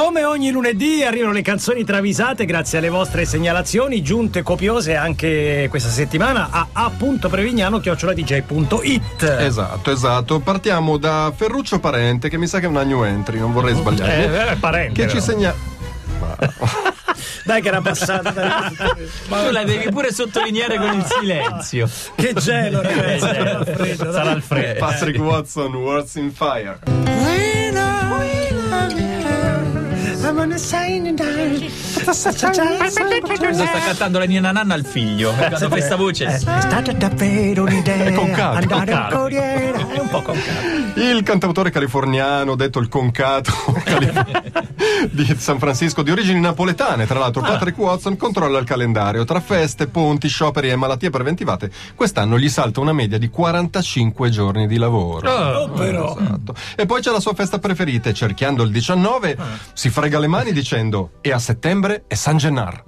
Come ogni lunedì arrivano le canzoni travisate grazie alle vostre segnalazioni, giunte copiose anche questa settimana a a.prevignano.it. Esatto, esatto. Partiamo da Ferruccio Parente, che mi sa che è una new entry, non vorrei sbagliare. Eh, eh, parente. che ci però. segna. Dai che era passata. Ma tu la devi pure sottolineare con il silenzio. che gelo, ragazzi. Eh, Sarà il freddo. Patrick Watson, Words in Fire. I'm on a sign and I. sta cantando la Nina Nanna al figlio. Quando questa voce. È stata davvero un'idea È concato, andare concato. al Corriere. È un po' concato. Il cantautore californiano, detto il concato di San Francisco, di origini napoletane, tra l'altro, Patrick Watson controlla il calendario. Tra feste, ponti, scioperi e malattie preventivate, quest'anno gli salta una media di 45 giorni di lavoro. Oh, però. Esatto. E poi c'è la sua festa preferita, cerchiando il 19, si frega le mani dicendo: E a settembre è San Gennar.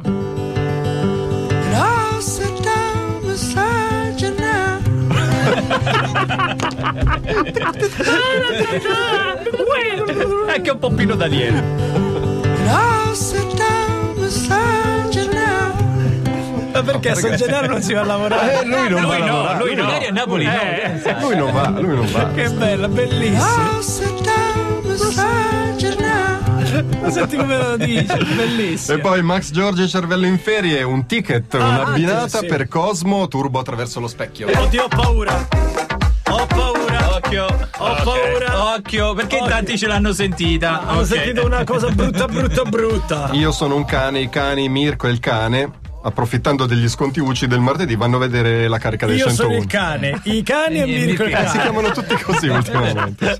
Anche un po' Pino Daniele. Ma perché a San Gennaro non si va a lavorare? Eh, lui non va a Lui no, lavorare. lui no. Magari a Napoli no. Eh, Lui non va, lui non va. Che bella, bellissima. Senti come lo dice, bellissimo. E poi Max Giorgi Cervello in Ferie, un ticket, Ah, un'abbinata sì. per Cosmo Turbo attraverso lo specchio. Oddio, ho paura. Ho paura. Occhio. Ho paura. Occhio, perché in Occhio. tanti ce l'hanno sentita. Ho Ok. sentito una cosa brutta, brutta, brutta. Io sono un cane, i cani Mirko e il cane, approfittando degli sconti UCI del martedì, vanno a vedere la carica del Io 101. sono il cane, i cani e E Mirko il Mirko. Eh, si chiamano tutti così ultimamente.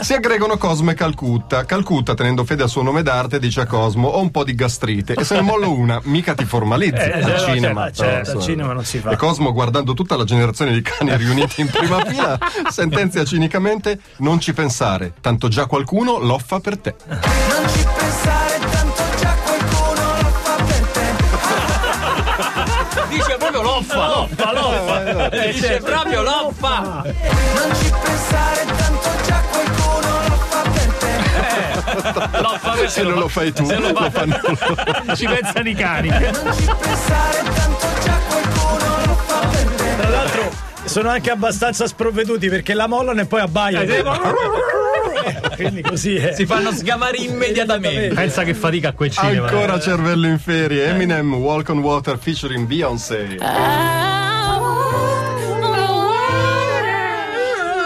Si aggregano Cosmo e Calcutta. Calcutta, tenendo fede al suo nome d'arte, dice a Cosmo: Ho un po' di gastrite. E se ne mollo una, mica ti formalizzi. Eh, al no, cinema. certo, certo, Però, al cinema non si fa. E Cosmo, guardando tutta la generazione di cani riuniti in prima fila, sentenzia cinicamente: Non ci pensare, tanto già qualcuno lo fa per te. Non ci pensare l'offa. Loffa, loffa. Eh, Dice proprio l'offa. Non ci pensare tanto già qualcuno lo fa per te Loffa perché Se non lo fai tu, se lo lo fa- fanno ci pensano i cani. Non ci pensare tanto già qualcuno lo fa per te Tra l'altro sono anche abbastanza sprovveduti perché la mollano e poi abbaiano. Eh, Quindi così è. Si fanno sgamare immediatamente. Pensa che fatica a quel cinema. Ancora cervello in ferie. Eminem, Walk on Water featuring Beyoncé.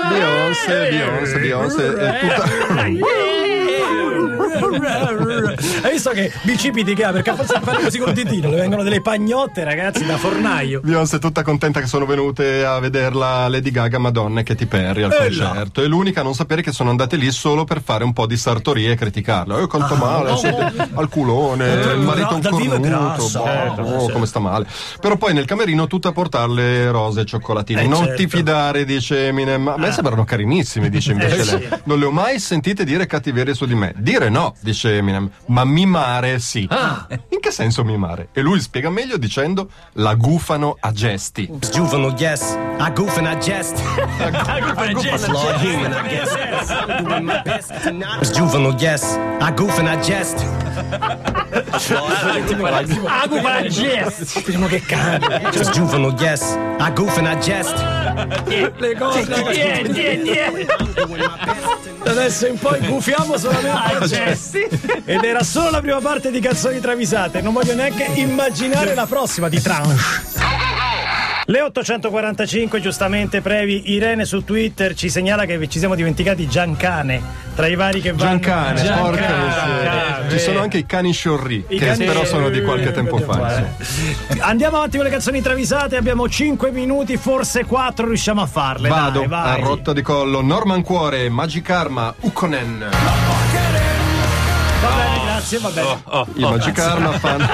Beyoncé, Beyoncé, Beyoncé. È tutta... Hai visto che bicipiti che ha? Perché forse fare così col ditino, le vengono delle pagnotte, ragazzi, da fornaio. Beyoncé è tutta contenta che sono venute a vederla Lady Gaga, Madonna e Katy Perry al Eh là. concerto. È l'unica a non sapere che sono andate lì solo per fare un po' di sartorie e criticarla. Eh, quanto male, siete al culone, il marito è un cornuto, boh, certo. come sta male. Però poi nel camerino tutta a portarle rose e cioccolatini. Eh, non certo. ti fidare, dice Eminem. Ma a me sembrano carinissimi, dice invece Eh, sì. lei. Non le ho mai sentite dire cattiverie su di me. Dire no, dice Eminem, ma mimare sì. Ah. Che senso mimare? E lui spiega meglio dicendo la gufano a gesti. Juvenile, yes. I goof and I jest. Flawed human, I guess. Doing my best to not. Juvenile, yes. I goof and I jest. Agupa Jess! Speriamo che cambia. Juvenile, yes. I goof and I jest. Le cose. Da adesso in poi gufiamo solamente a gesti. Ed era solo la prima parte di canzoni travisate. Non voglio neanche immaginare la prossima di tranche. Le 845, giustamente previ, Irene su Twitter ci segnala che ci siamo dimenticati Giancane tra i vari che vanno. Giancane, Giancane. Giancane. Ci sono anche i cani sciorri, I che cani- però sono di qualche tempo fa. Eh. Andiamo avanti con le canzoni travisate, abbiamo 5 minuti, forse 4 riusciamo a farle. Vado Dai, vai. a rotta di collo. Norman Cuore, Magic Arma, Ukkonen. Va bene, grazie. va bene. I Magikarma fanno.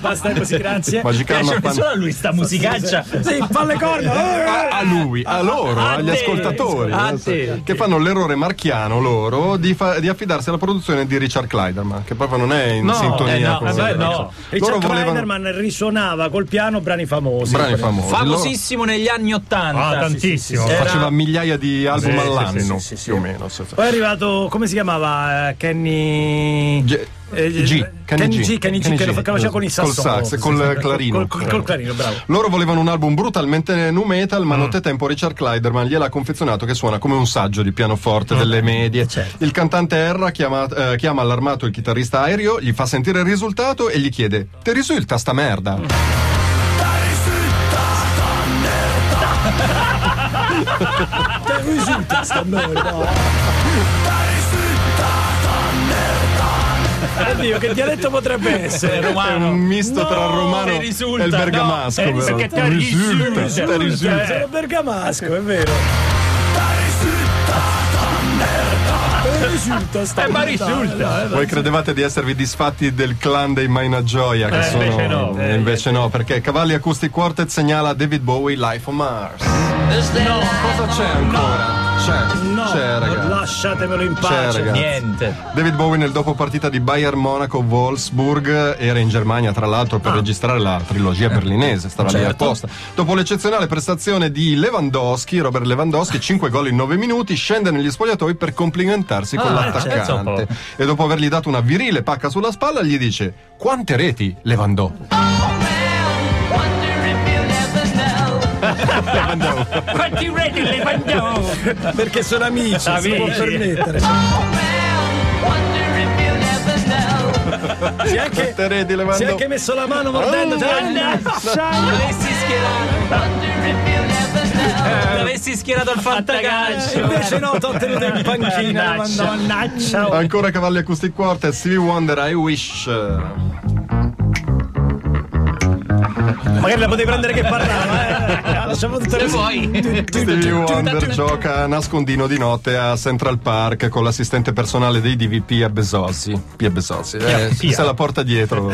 Basta così, grazie. Magikarma fanno. solo a lui sta musicaccia. Sì, fa le corna. A, a lui, a loro, A agli te. ascoltatori, A eh, te. che fanno l'errore marchiano loro di, fa- di affidarsi alla produzione di Richard Kleiderman, che proprio non è in No, sintonia eh no, con eh beh, no. Loro Richard volevano Kleiderman risuonava col piano brani famosi. brani famosi. Loro Famosissimo negli anni Ottanta. Ah, tantissimo. Era- faceva migliaia di album Sì, sì, all'anno, sì, sì, sì, più o meno. Poi è arrivato, come si chiamava? Eh, Kenny. G- eh, G, Kenny, G, G, Kenny G, Kenny che lo faceva con il Col sassofono. sax, col Sì, clarino. Col, col- col clarino, bravo. Loro volevano un album brutalmente nu metal, Mm. ma nottetempo Richard Kleiderman gliel'ha confezionato che suona come un saggio di pianoforte delle medie. certo. Il cantante Erra chiama, eh, chiama allarmato il chitarrista aereo, gli fa sentire il risultato e gli chiede: Ti risulta sta merda? Che risulta sta merda? Oddio, che dialetto potrebbe essere? È un misto No, tra il romano e il bergamasco. no, eh, però. che ti risulta, risulta. risulta. Sono bergamasco, è vero. Risulta sta Eh, ma risulta. Voi credevate di esservi disfatti del clan dei Maina Gioia, che Eh, sono. invece no. eh, invece no, perché Cavalli Acoustic Quartet segnala David Bowie Life on Mars. No, Cosa c'è ancora? C'è, no, c'è, ragazzi. lasciatemelo in C'è, pace. ragazzi. Niente. David Bowie nel dopo partita di Bayern Monaco Wolfsburg era in Germania tra l'altro Ah. per registrare la trilogia berlinese, stava lì Certo. apposta. Dopo l'eccezionale prestazione di Lewandowski, Robert Lewandowski, 5 gol in 9 minuti, scende negli spogliatoi per complimentarsi con Ah, pensa un l'attaccante. po'. E dopo avergli dato una virile pacca sulla spalla gli dice "Quante reti Lewandò?" Quanti reti le mandò? Perché sono amici, si può Amici. permettere. Si è anche, si è anche messo la mano mordendo. Oh, L'avessi schierato. L'avessi schierato il fantacalcio. Invece no, t'ho tenuto in panchina. Mannaggia. Mannaggia. Ancora Cavalli Acoustic Quartet, Stevie Wonder, I Wish. Magari la potevi prendere che parlava, eh. Lasciamo tutto Se così. vuoi. Stevie Wonder gioca a nascondino di notte a Central Park con l'assistente personale dei DVP a Besosi. Pia Besosi, eh, Pia. se la porta dietro.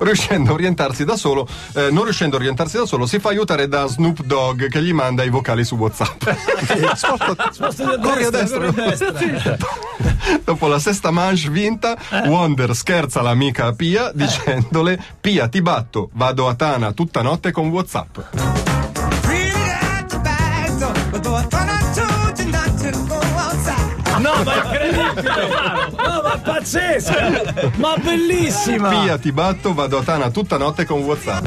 Riuscendo a orientarsi da solo, eh, non riuscendo a orientarsi da solo, si fa aiutare da Snoop Dogg che gli manda i vocali su WhatsApp. Sposta- corri a destra, a destra. Dopo la sesta manche vinta, Wonder scherza l'amica Pia dicendole: Pia, ti batto, vado a Tana tutta notte con WhatsApp. No, ma è incredibile! No, ma è pazzesco! Ma bellissima! Pia, ti batto, vado a Tana tutta notte con WhatsApp.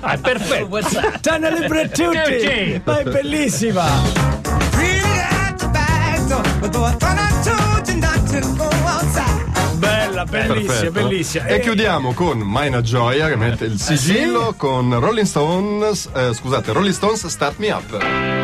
Ah, è perfetto. C'hanno le brettuti! Sì. Ma è bellissima! Bella, bellissima, bellissima. E Eh, chiudiamo con Maina Gioia che mette il sigillo con Rolling Stones, eh, scusate, Rolling Stones Start Me Up.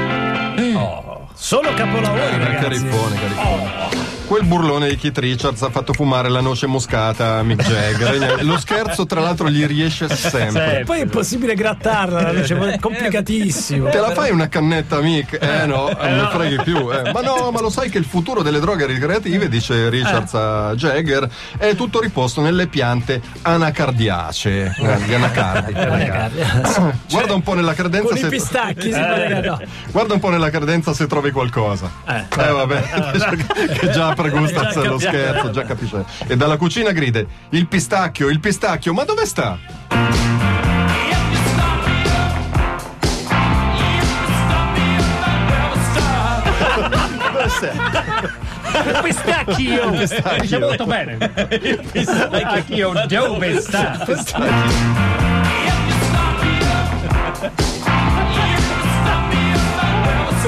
Solo capolavori, Eh, ragazzi. carifone, carifone. Quel burlone di Keith Richards ha fatto fumare la noce moscata a Mick Jagger. Lo scherzo, tra l'altro, gli riesce sempre. Poi è possibile grattarla, la luce, è complicatissimo. Te la fai una cannetta, Mick? Eh no, non ne freghi più. eh. Ma no, ma lo sai che il futuro delle droghe ricreative, dice Richards a Jagger, è tutto riposto nelle piante anacardiacee. eh, Gli anacardi. Guarda un po' nella credenza Con i se. pistacchi pare che no. Guarda un po' nella credenza se trovi qualcosa. Eh, vabbè, che già pregusta Già lo scherzo, già capisce. E dalla cucina gride: il pistacchio, il pistacchio, ma dove sta? Dove sta? Pistacchio. Dice molto bene. Pistacchio dove sta?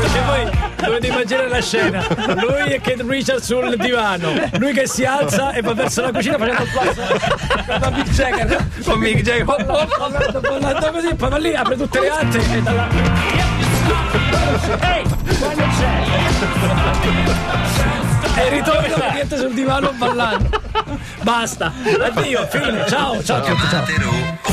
Perché poi dovete immaginare la scena. Lui e Kate Richards sul divano. Lui che si alza e va verso la cucina facendo il passo con Mick Jagger. Con Mick Jagger. Ballando, così, poi va lì, apre tutte le altre e da là. Ehi, qua non c'è. E ritorna niente sul divano ballando. Basta. Addio, fine. Ciao, ciao a tutti. Ciao.